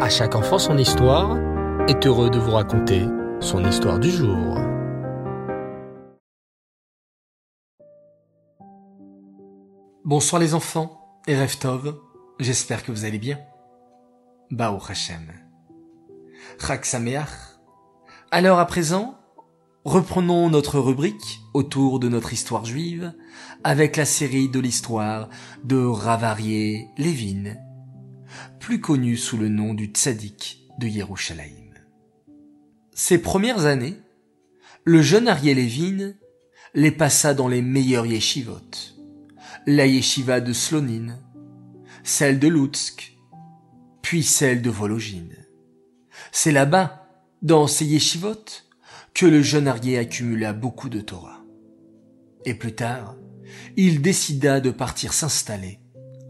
À chaque enfant son histoire est heureux de vous raconter son histoire du jour. Bonsoir les enfants et Reftov, j'espère que vous allez bien. Bao Hashem. Chag Sameach. Alors à présent, reprenons notre rubrique autour de notre histoire juive avec la série de l'histoire de Ravarié Lévin, plus connu sous le nom du tzaddik de Yerushalayim. Ces premières années, le jeune Ariel Lévin les passa dans les meilleures yeshivot, la yeshiva de Slonin, celle de Lutsk, puis celle de Vologine. C'est là-bas, dans ces yeshivot, que le jeune Arié accumula beaucoup de Torah. Et plus tard, il décida de partir s'installer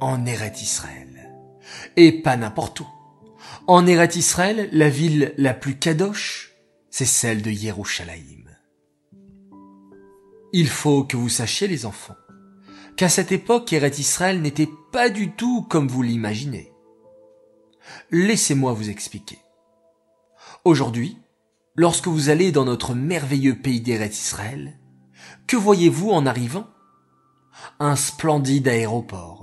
en Eret Israël. Et pas n'importe où. En Eret Israël, la ville la plus kadosh, c'est celle de Yerushalayim. Il faut que vous sachiez, les enfants, qu'à cette époque, Eret Israël n'était pas du tout comme vous l'imaginez. Laissez-moi vous expliquer. Aujourd'hui, lorsque vous allez dans notre merveilleux pays d'Eret Israël, que voyez-vous en arrivant? Un splendide aéroport,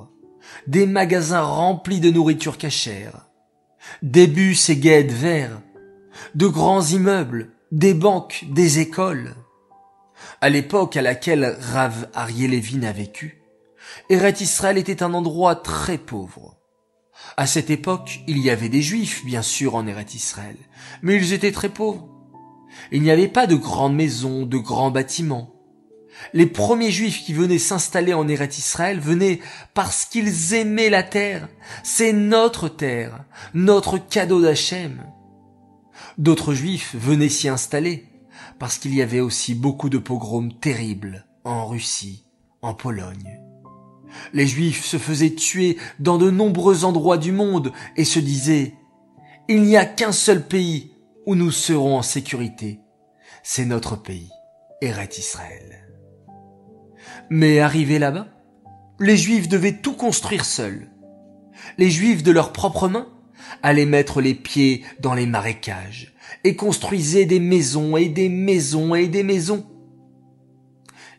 des magasins remplis de nourriture cachère, des bus et guides verts, de grands immeubles, des banques, des écoles. À l'époque à laquelle Rav Arielevin a vécu, Eret Israël était un endroit très pauvre. À cette époque, il y avait des juifs, bien sûr, en Eret Israël, mais ils étaient très pauvres. Il n'y avait pas de grandes maisons, de grands bâtiments les premiers juifs qui venaient s'installer en Eret Israël venaient parce qu'ils aimaient la terre. C'est notre terre, notre cadeau d'Hachem. D'autres juifs venaient s'y installer parce qu'il y avait aussi beaucoup de pogroms terribles en Russie, en Pologne. Les juifs se faisaient tuer dans de nombreux endroits du monde et se disaient il n'y a qu'un seul pays où nous serons en sécurité. C'est notre pays, Eret Israël. Mais arrivés là-bas, les Juifs devaient tout construire seuls. Les Juifs de leurs propres mains allaient mettre les pieds dans les marécages et construisaient des maisons et des maisons et des maisons.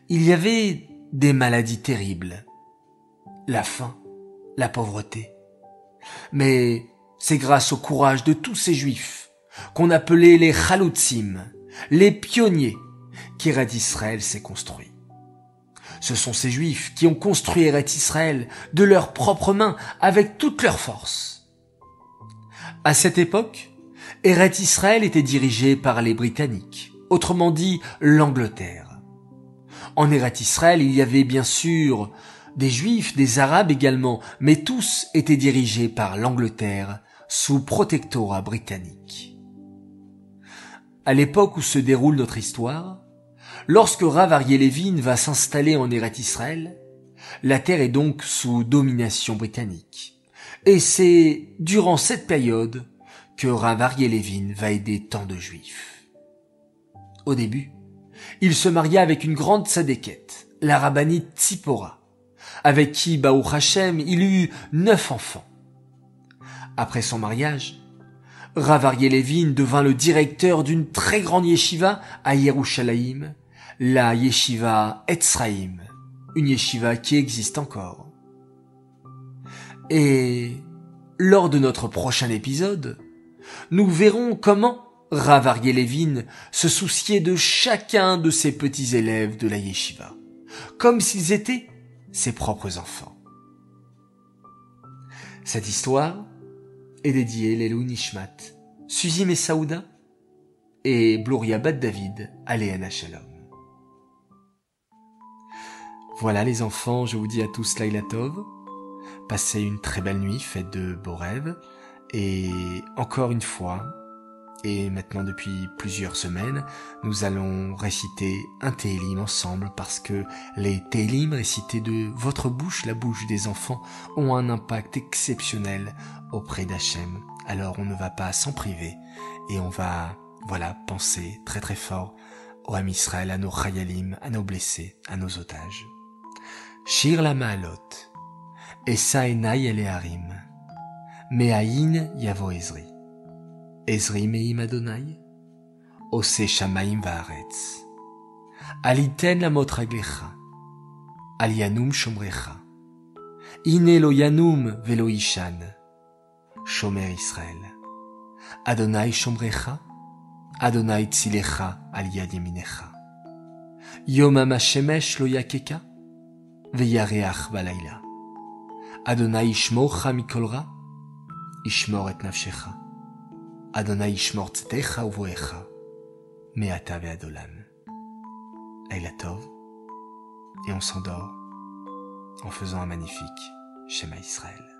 Il y avait des maladies terribles, la faim, la pauvreté. Mais c'est grâce au courage de tous ces Juifs qu'on appelait les Chaloutzim, les pionniers, qu'Irat Israël s'est construit. Ce sont ces Juifs qui ont construit Eret Israël de leurs propres mains avec toute leur force. À cette époque, Eret Israël était dirigé par les Britanniques, autrement dit l'Angleterre. En Eret Israël, il y avait bien sûr des Juifs, des Arabes également, mais tous étaient dirigés par l'Angleterre sous protectorat britannique. À l'époque où se déroule notre histoire, Lorsque Rav Ariel va s'installer en Eret Israël, la terre est donc sous domination britannique. Et c'est durant cette période que Rav Ariel va aider tant de juifs. Au début, il se maria avec une grande sadéquette, la rabbinite Tzipora, avec qui Baou Hashem il eut neuf enfants. Après son mariage, Rav Ariel devint le directeur d'une très grande yeshiva à Yerushalayim la yeshiva Etzraïm, une yeshiva qui existe encore. Et lors de notre prochain épisode, nous verrons comment Rav Levin se souciait de chacun de ses petits élèves de la yeshiva, comme s'ils étaient ses propres enfants. Cette histoire est dédiée Lelou Nishmat, Suzy Messaouda et Bluria Bad David à Shalom. Voilà les enfants, je vous dis à tous Lailatov. Passez une très belle nuit, faites de beaux rêves. Et encore une fois, et maintenant depuis plusieurs semaines, nous allons réciter un Télim ensemble parce que les Télim récités de votre bouche, la bouche des enfants, ont un impact exceptionnel auprès d'Hachem. Alors on ne va pas s'en priver et on va, voilà, penser très très fort au Ham Israël, à nos Chayalim, à nos blessés, à nos otages. Shir la Maalot, Esa Enai Eleharim, Me'ain Yavo Ezri. Ezri meim Adonai, Ose shamaim vaaretz. Aliten la motraglecha, Alianum shomrecha. Ine lo yanum velo ishan, Shomer Israël. Adonai shomrecha, Adonai tzilecha al yad yeminecha. Yomam hashemesh lo yakeka, veyareach balayla. Adonai ishmorcha mikol ra, ishmor et nafshecha. Adonai ishmor tzetecha uvoecha, meata ve'adolam. Laila Tov, et on s'endort en faisant un magnifique schéma Israël.